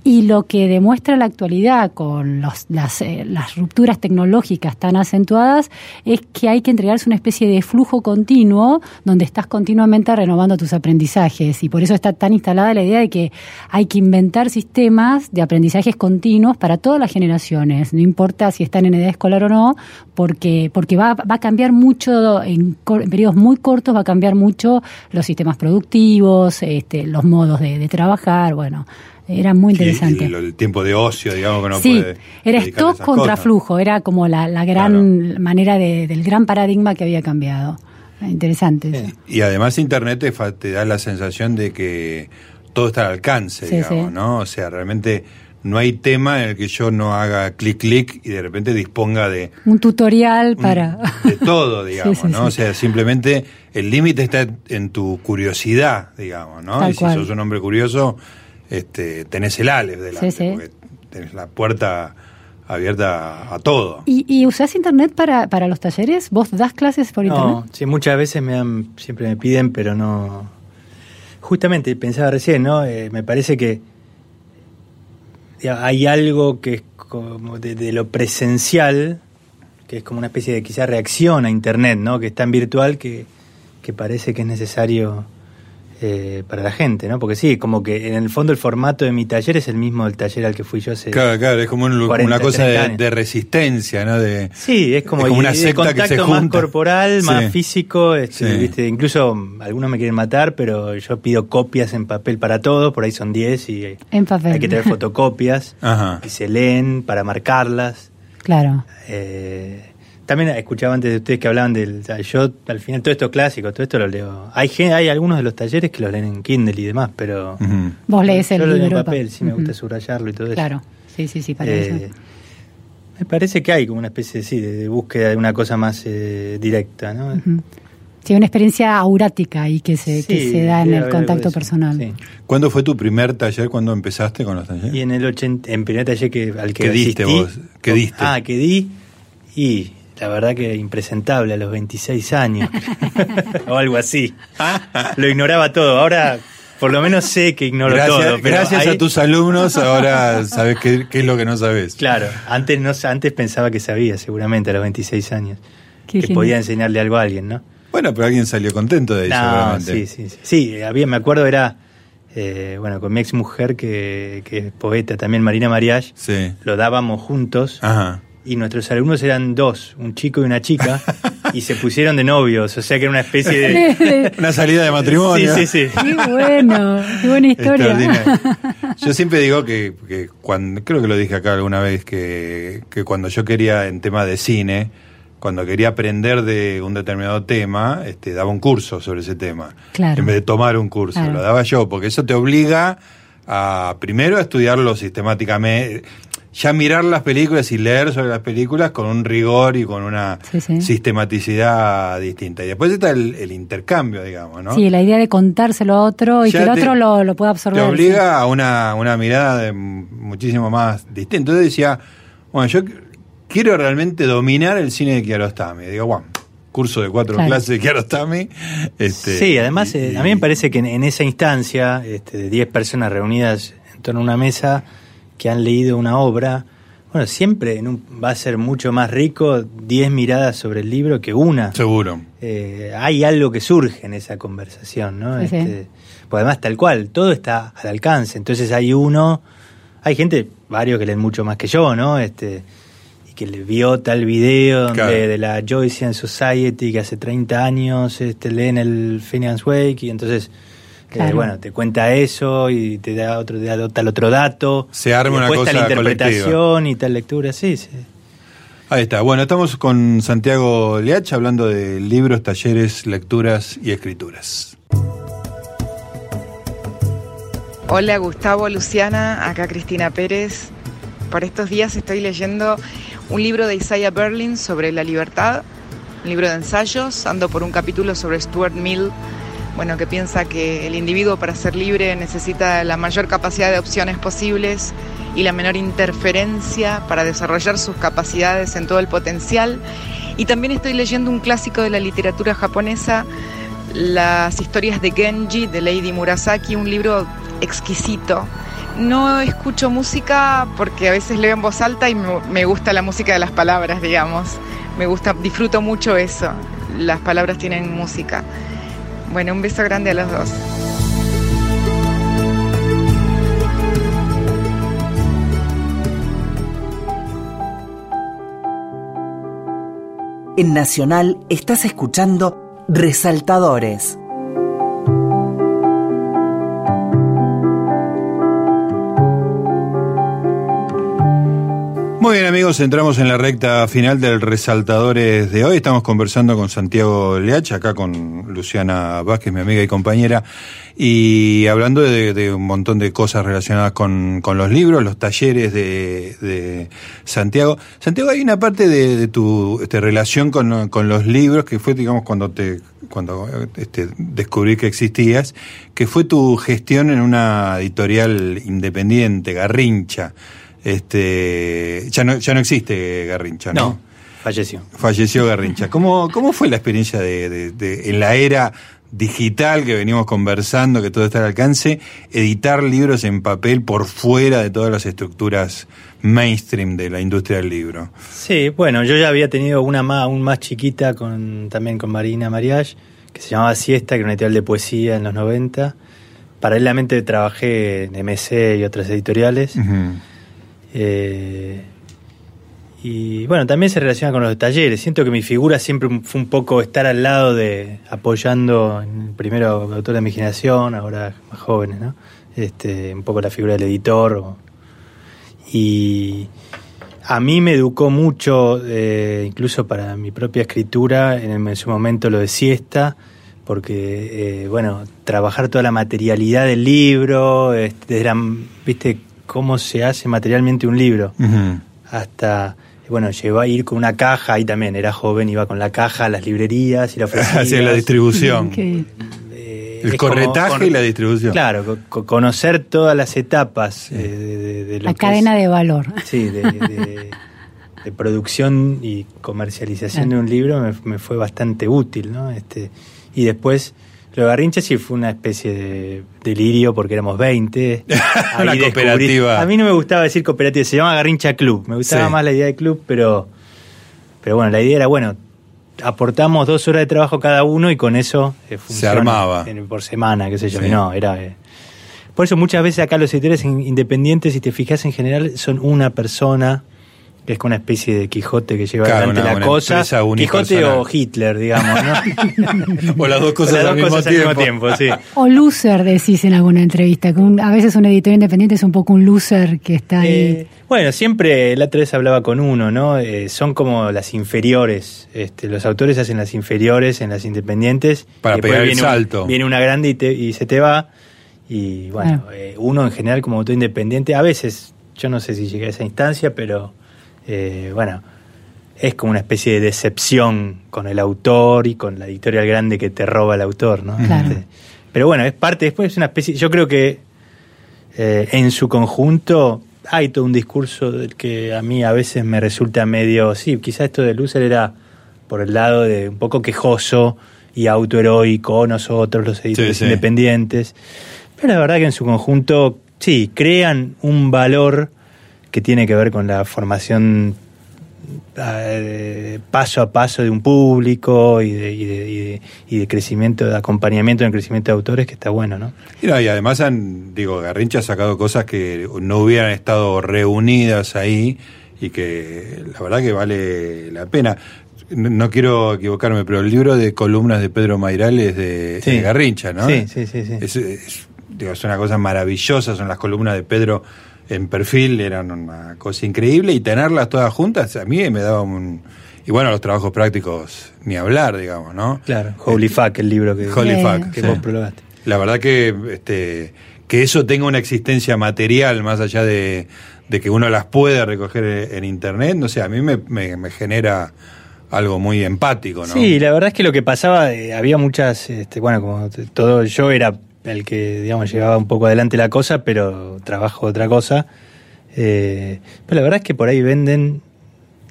Y lo que demuestra la actualidad con los- las, eh, las rupturas tecnológicas tan acentuadas es que hay que entregarse una especie de flujo continuo donde estás continuamente renovando tus aprendizajes y por eso está tan instalada la idea de que hay que inventar sistemas de aprendizajes continuos para todas las generaciones, no importa si están en edad escolar o no, porque, porque va, va a cambiar mucho en, cor- en periodos muy cortos, va a cambiar mucho los sistemas productivos, este, los modos de, de trabajar, bueno, era muy interesante. El, el tiempo de ocio, digamos, que no sí, puede. era stock contra cosas. flujo, era como la, la gran manera de- del gran paradigma que había cambiado. Interesante. Sí. Y además Internet te, te da la sensación de que todo está al alcance, Sí, digamos, sí. ¿no? O sea, realmente no hay tema en el que yo no haga clic clic y de repente disponga de, Un tutorial un- para... de todo, digamos, Sí, sí, ¿no? sí. O sea, simplemente el límite está en tu curiosidad, digamos, ¿no? Tal y si cual. sos un hombre curioso, este, tenés el Aleph delante, Sí, sí. porque tenés la puerta abierta a todo. ¿Y, y usás internet para, para los talleres? ¿Vos das clases por No, internet? sí, muchas veces me dan, siempre me piden, pero no. Justamente pensaba recién, ¿no? Eh, me parece que hay algo que es como de, de lo presencial, que es como una especie de quizá reacción a Internet, ¿no? Que es tan virtual que, que parece que es necesario eh, para la gente, ¿no? Porque sí, como que en el fondo el formato de mi taller es el mismo del taller al que fui yo hace... Claro, claro, es como un- 40, una cosa 30 de, resistencia, ¿no? De, Sí, es como, Es como una de secta que contacto se más corporal, más físico. este, Sí. ¿viste? Incluso algunos me quieren matar, pero yo pido copias en papel para todos, por ahí son 10 y En papel. hay que tener fotocopias Ajá. y se leen para marcarlas. Claro. Eh, también escuchaba antes de ustedes que hablaban del. Yo, al final, todo esto clásico, todo esto lo leo. Hay, hay algunos de los talleres que los leen en Kindle y demás, pero. Vos lees el yo lo leo libro. en papel, sí me gusta subrayarlo y todo eso. Claro. Sí, sí, sí, para Eh, eso. me parece que hay como una especie sí, de, de búsqueda de una cosa más eh, directa, ¿no? Sí, una experiencia aurática y que se, que se da en el contacto personal. sí. ¿Cuándo fue tu primer taller? ¿Cuándo empezaste con los talleres? Y en el 80, en primer taller que, al que ¿Qué diste vos? ¿Qué diste? Ah, que di y la verdad que impresentable a los 26 años o algo así. Lo ignoraba todo. Ahora por lo menos sé que ignoro gracias todo. pero gracias ahí- a tus alumnos ahora sabes qué, qué es lo que no sabes. Claro, antes no antes pensaba que sabía seguramente a los 26 años Qué que genial. podía enseñarle algo a alguien, ¿no? Bueno, pero alguien salió contento de ahí No, seguramente. sí, sí, sí. Sí, había, me acuerdo era, eh, bueno, con mi ex mujer que, que es poeta también, Marina Mariach, Sí. lo dábamos juntos Ajá. Y nuestros alumnos eran dos, un chico y una chica, y se pusieron de novios, o sea que era una especie de... Una salida de matrimonio. Sí, sí, sí. Qué bueno, qué buena historia. Yo siempre digo que, que cuando, creo que lo dije acá alguna vez, que, que cuando yo quería en tema de cine, cuando quería aprender de un determinado tema, este, daba un curso sobre ese tema. Claro. En vez de tomar un curso, Claro. lo daba yo, porque eso te obliga a primero a estudiarlo sistemáticamente. Ya mirar las películas y leer sobre las películas con un rigor y con una Sí, sí. sistematicidad distinta. Y después está el, el intercambio, digamos, ¿no? Sí, la idea de contárselo a otro y Ya que el te- otro lo, lo pueda absorber. Te obliga a una, una mirada de muchísimo más distinta. Entonces decía, bueno, yo qu- quiero realmente dominar el cine de Kiarostami. Digo, bueno, curso de cuatro Claro. clases de Kiarostami. Este, sí, además y- eh, y- a mí me parece que en, en esa instancia, este, de 10 personas reunidas en torno a una mesa que han leído una obra, bueno, siempre en un- va a ser mucho más rico 10 miradas sobre el libro que una. Seguro. Eh, hay algo que surge en esa conversación, ¿no? Sí, sí. Este, pues además tal cual, todo está al alcance. Entonces hay uno, hay gente, varios que leen mucho más que yo, ¿no? Este, y que le vio tal video donde- Claro. de la Joycean Society que hace 30 años este, leen el Phineas Wake y entonces, eh, Claro. bueno, te cuenta eso y te da otro, te da tal otro dato. Se arma una cosa la interpretación y tal lectura, sí, sí. Ahí está. Bueno, estamos con Santiago Leach hablando de libros, talleres, lecturas y escrituras. Hola Gustavo, Luciana, acá Cristina Pérez. Por estos días estoy leyendo un libro de Isaiah Berlin sobre la libertad, un libro de ensayos, ando por un capítulo sobre Stuart Mill, bueno, que piensa que el individuo para ser libre necesita la mayor capacidad de opciones posibles y la menor interferencia para desarrollar sus capacidades en todo el potencial. Y también estoy leyendo un clásico de la literatura japonesa, las historias de Genji de Lady Murasaki, un libro exquisito. No escucho música porque a veces leo en voz alta y me gusta la música de las palabras, digamos. Me gusta, disfruto mucho eso. Las palabras tienen música. Bueno, un beso grande a los dos. En Nacional estás escuchando Resaltadores. Muy bien amigos, entramos en la recta final del Resaltadores de hoy. Estamos conversando con Santiago Leach, acá con Luciana Vázquez, mi amiga y compañera, y hablando de, un montón de cosas relacionadas con, con los libros, los talleres de, de Santiago. Santiago, hay una parte de, de tu este, relación con, con los libros que fue, digamos, cuando te cuando este, descubrí que existías, que fue tu gestión en una editorial independiente, Garrincha. Este, ya no, ya no existe Garrincha, ¿no? No, falleció. Falleció Garrincha. ¿Cómo, cómo fue la experiencia de, de- de- en la era digital que venimos conversando, que todo está al alcance, editar libros en papel por fuera de todas las estructuras mainstream de la industria del libro? Sí, bueno, yo ya había tenido una más, aún más chiquita con también con Marina Mariage, que se llamaba Siesta, que era una editorial de poesía en los 90. Paralelamente trabajé en MC y otras editoriales. Ujú. Eh, y bueno, también se relaciona con los talleres. Siento que mi figura siempre fue un poco estar al lado de, apoyando, en- primero autor de mi generación, ahora más jóvenes, ¿no? Este, un poco la figura del editor. y a mí me educó mucho, eh, incluso para mi propia escritura, en, el- su momento lo de siesta, porque, eh, bueno, trabajar toda la materialidad del libro, este, viste cómo se hace materialmente un libro, hasta, bueno, llegó a ir con una caja, ahí también era joven, iba con la caja a las librerías y la ofrecía. Hacia la distribución. Eh, El como corretaje con- y la distribución. Claro, co- co- conocer todas las etapas eh, de, de- de lo la que cadena es- de valor. Sí, de, de- de producción y comercialización de un libro me, me fue bastante útil, ¿no? Este, y después, lo de Garrincha sí fue una especie de delirio porque éramos 20. Una descubrí- cooperativa. A mí no me gustaba decir cooperativa, se llama Garrincha Club. Me gustaba Sí. más la idea de club, pero, pero bueno, la idea era, bueno, aportamos dos horas de trabajo cada uno y con eso eh, funciona armaba. en- por semana, qué sé yo. Sí. No, era... eh, por eso muchas veces acá los editores in- independientes, si te fijas en general, son una persona que es como una especie de Quijote que lleva Claro, adelante una- la una cosa. Quijote o Hitler, digamos, ¿no? O las dos cosas, Las dos al, mismo cosas al mismo tiempo, sí. O loser, decís en alguna entrevista. Que un- a veces un editor independiente es un poco un loser que está ahí. Eh, bueno, siempre la otra vez hablaba con uno, ¿no? Eh, son como las inferiores. Este, los autores hacen las inferiores en las independientes. Para y pegar el viene un- salto. viene una grande y, te- y se te va. Y bueno, eh, uno en general como autor independiente, a veces yo no sé si llegué a esa instancia, pero eh, bueno, es como una especie de decepción con el autor y con la editorial grande que te roba el autor, ¿no? Claro. Este, pero bueno, es parte, después es una especie, yo creo que eh, en su conjunto hay todo un discurso del que a mí a veces me resulta medio, sí, quizá esto de Lucer era por el lado de un poco quejoso y autoheroico, nosotros los editores Sí, sí. independientes, pero la verdad que en su conjunto, sí, crean un valor que tiene que ver con la formación eh, paso a paso de un público y de, y de- y de- y de crecimiento, de acompañamiento en el crecimiento de autores que está bueno, ¿no? Y, no, y además, han, digo, Garrincha ha sacado cosas que no hubieran estado reunidas ahí y que la verdad que vale la pena. No, no quiero equivocarme, pero el libro de columnas de Pedro Mairal es de, Sí. de Garrincha, ¿no? Sí, sí, sí, sí. Es, es- digo, es una cosa maravillosa, son las columnas de Pedro en perfil, eran una cosa increíble y tenerlas todas juntas a mí me daba un... Y bueno, los trabajos prácticos, ni hablar, digamos, ¿no? Claro, Holy Fuck, el libro que, Holy. Fuck. que sí. vos prologaste. La verdad que este que eso tenga una existencia material más allá de, de que uno las pueda recoger en internet, no sé, a mí me, me- me genera algo muy empático, ¿no? Sí, la verdad es que lo que pasaba, eh, había muchas, este, bueno, como todo, yo era el que, digamos, llevaba un poco adelante la cosa, pero trabajo otra cosa. Eh, pero la verdad es que por ahí venden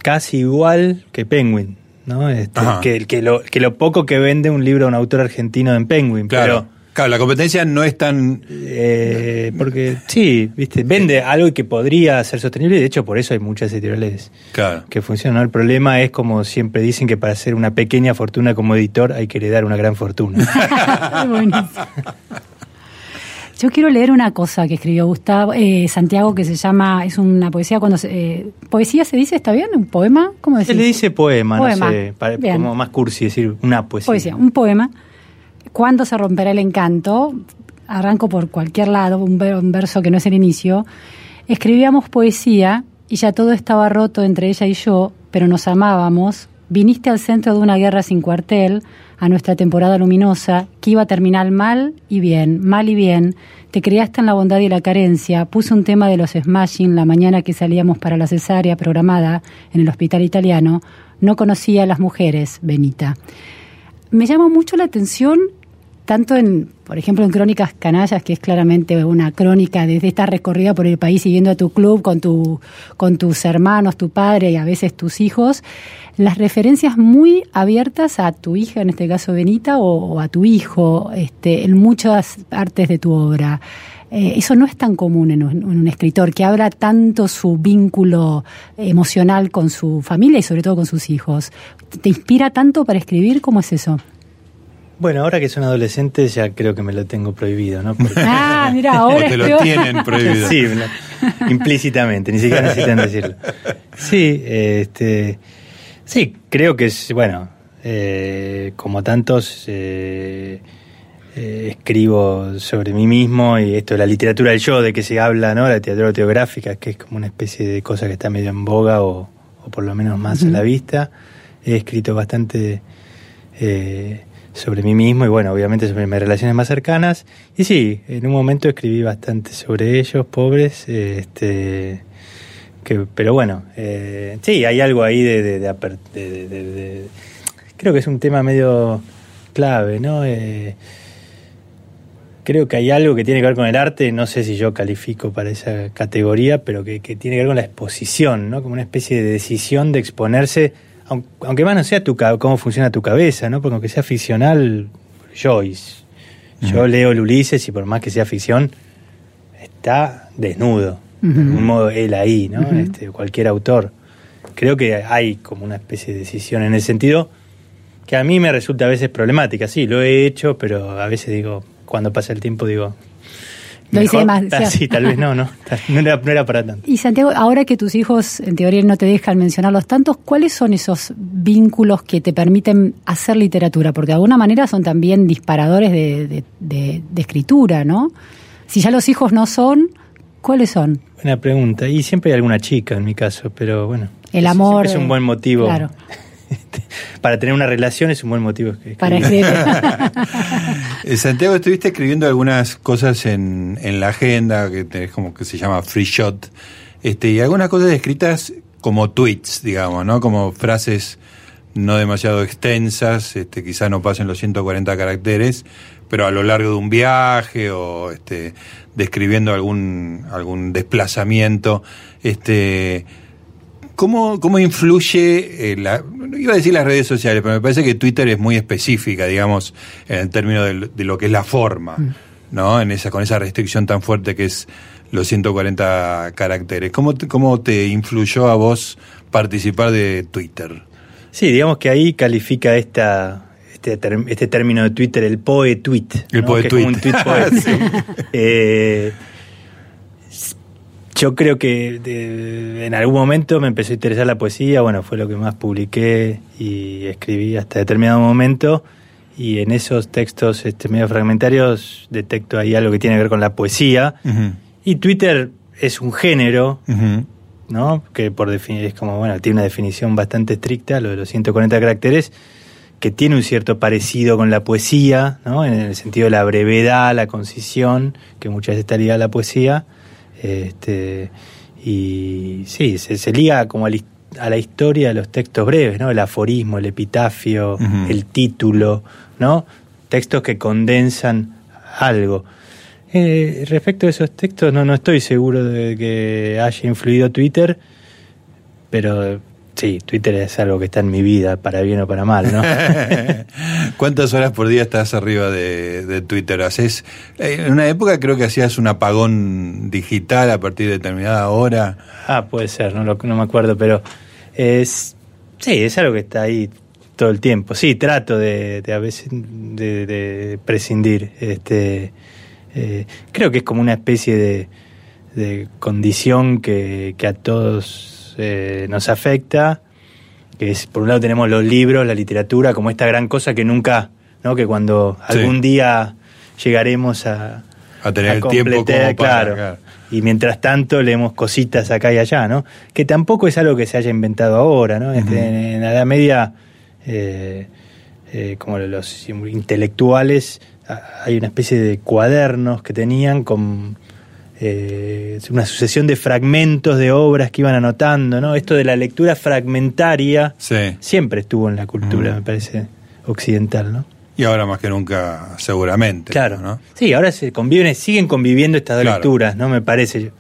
casi igual que Penguin, ¿no? Este, que, que, lo, que lo poco que vende un libro de un autor argentino en Penguin, claro. Claro, la competencia no es tan eh, porque sí, viste, vende algo que podría ser sostenible y de hecho por eso hay muchas editoriales claro. que funcionan. ¿no? El problema es, como siempre dicen, que para hacer una pequeña fortuna como editor hay que heredar una gran fortuna. Yo quiero leer una cosa que escribió Gustavo eh, Santiago que se llama, es una poesía cuando se, eh, poesía se dice, ¿está bien? ¿Un poema? ¿Cómo Se le dice poema, Poema. no sé, para- como más cursi decir una poesía. Poesía, un poema. ¿Cuándo se romperá el encanto? Arranco por cualquier lado, un, ver- un verso que no es el inicio. Escribíamos poesía y ya todo estaba roto entre ella y yo, pero nos amábamos. Viniste al centro de una guerra sin cuartel, a nuestra temporada luminosa, que iba a terminar mal y bien, mal y bien. Te criaste en la bondad y la carencia. Puse un tema de los Smashing la mañana que salíamos para la cesárea programada en el hospital italiano. No conocía a las mujeres, Benita me llama mucho la atención, tanto en, por ejemplo, en Crónicas Canallas, que es claramente una crónica de, de esta recorrida por el país siguiendo a tu club con, tu, con tus hermanos, tu padre y a veces tus hijos, las referencias muy abiertas a tu hija, en este caso Benita, o, o a tu hijo, este, en muchas partes de tu obra. Eh, eso no es tan común en un, en un escritor que habla tanto su vínculo emocional con su familia y sobre todo con sus hijos. ¿Te inspira tanto para escribir? ¿Cómo es eso? Bueno, ahora que son adolescentes ya creo que me lo tengo prohibido, ¿no? Porque- Ah, mira, ahora te lo tienen prohibido. Sí, lo- implícitamente, ni siquiera necesitan decirlo. Sí, este, sí, creo que es, bueno, eh, como tantos, eh, eh, escribo sobre mí mismo y esto de la literatura del yo, de que se habla, ¿no? La literatura teográfica, que es como una especie de cosa que está medio en boga o, o por lo menos más a la vista. He escrito bastante eh, sobre mí mismo y bueno, obviamente sobre mis relaciones más cercanas. Y sí, en un momento escribí bastante sobre ellos, pobres, este, que, pero bueno, eh, sí, hay algo ahí de, de- de aper- de- de- de- de- Creo que es un tema medio clave, ¿no? Eh, creo que hay algo que tiene que ver con el arte, no sé si yo califico para esa categoría, pero que, que tiene que ver con la exposición, ¿no? Como una especie de decisión de exponerse, aun- aunque más no sea tu, cómo funciona tu cabeza, ¿no? Porque aunque sea ficcional, Joyce. Yo leo el Ulises y por más que sea ficción, está desnudo. Ujú. De algún modo él ahí, ¿no? Este, cualquier autor. Creo que hay como una especie de decisión en ese sentido que a mí me resulta a veces problemática. Sí, lo he hecho, pero a veces digo, cuando pasa el tiempo digo... Lo hice demasiado. Sí, tal vez no, no. No era, no era para tanto. Y Santiago, ahora que tus hijos en teoría no te dejan mencionarlos tantos, ¿cuáles son esos vínculos que te permiten hacer literatura? Porque de alguna manera son también disparadores de, de- de- de escritura, ¿no? Si ya los hijos no son, ¿cuáles son? Buena pregunta. Y siempre hay alguna chica en mi caso, pero bueno. El amor, Es un buen motivo. claro. para tener una relación es un buen motivo. que- Para escribir. Eh, Santiago, estuviste escribiendo algunas cosas en, en la agenda que tenés como que se llama Free Shot. este, y algunas cosas escritas como tweets, digamos, ¿no? Como frases no demasiado extensas, este, quizá no pasen los 140 caracteres, pero a lo largo de un viaje o este, describiendo algún, algún desplazamiento, este, ¿cómo, cómo influye, eh, la, iba a decir las redes sociales, pero me parece que Twitter es muy específica, digamos, en el término de, de lo que es la forma, mm. ¿no? En esa, con esa restricción tan fuerte que es los 140 caracteres. ¿Cómo te, ¿Cómo te influyó a vos participar de Twitter? Sí, digamos que ahí califica esta, este, este término de Twitter, el poe tweet. El poe tweet. Eh, yo creo que en algún momento me empezó a interesar la poesía, bueno, fue lo que más publiqué y escribí hasta determinado momento. Y en esos textos este, medio fragmentarios detecto ahí algo que tiene que ver con la poesía. Y Twitter es un género, ¿no? Que por definir es como, bueno, tiene una definición bastante estricta, lo de los 140 caracteres, que tiene un cierto parecido con la poesía, ¿no? En el sentido de la brevedad, la concisión, que muchas veces está ligada a la poesía. Este, y sí, se, liga como a, la historia de los textos breves, ¿no? El aforismo, el epitafio, el título, ¿no? Textos que condensan algo. Eh, respecto a esos textos, no, no estoy seguro de que haya influido Twitter, pero sí, Twitter es algo que está en mi vida, para bien o para mal, ¿no? ¿Cuántas horas por día estás arriba de, Twitter? ¿Haces, eh, en una época creo que hacías un apagón digital a partir de determinada hora. Ah, puede ser, no, no me acuerdo, pero es, sí, es algo que está ahí todo el tiempo. Sí, trato de, de a veces de, de prescindir. Este, eh, creo que es como una especie de, condición que, a todos eh, nos afecta, que es, por un lado tenemos los libros, la literatura, como esta gran cosa que nunca, ¿no? que cuando algún día llegaremos a, a tener el tiempo como claro, Y mientras tanto leemos cositas acá y allá, ¿no? Que tampoco es algo que se haya inventado ahora, ¿no? Este, en, la Edad Media, eh, como los intelectuales hay una especie de cuadernos que tenían con eh, una sucesión de fragmentos de obras que iban anotando, ¿no? Esto de la lectura fragmentaria siempre estuvo en la cultura, me parece, occidental, ¿no? Y ahora más que nunca, seguramente. Claro. ¿no? Sí, ahora se conviven, siguen conviviendo estas dos lecturas, ¿no? Me parece.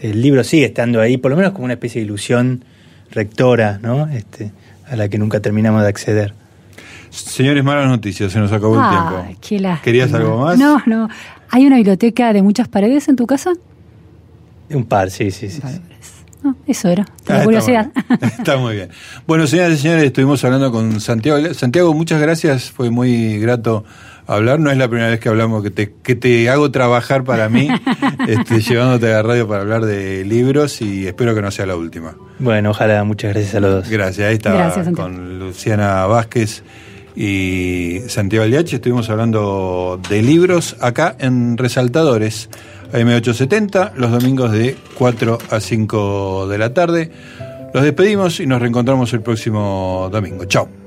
El libro sigue estando ahí, por lo menos como una especie de ilusión rectora, ¿no? Este, a la que nunca terminamos de acceder. Señores, malas noticias, se nos acabó el tiempo. Qué ¿Querías algo más? No, no. ¿Hay una biblioteca de muchas paredes en tu casa? Un par, sí, sí, sí. No, eso era, la ah, curiosidad. Está muy, bien. Bueno, señoras y señores, estuvimos hablando con Santiago. Santiago, muchas gracias, fue muy grato hablar. No es la primera vez que hablamos, que te, que te hago trabajar para mí, este, llevándote a la radio para hablar de libros y espero que no sea la última. Bueno, ojalá, muchas gracias a los dos. Gracias, ahí está con Luciana Vázquez y Santiago Aldiache. Estuvimos hablando de libros acá en Resaltadores, AM870, los domingos de 4 a 5 de la tarde. Los despedimos y nos reencontramos el próximo domingo. Chao.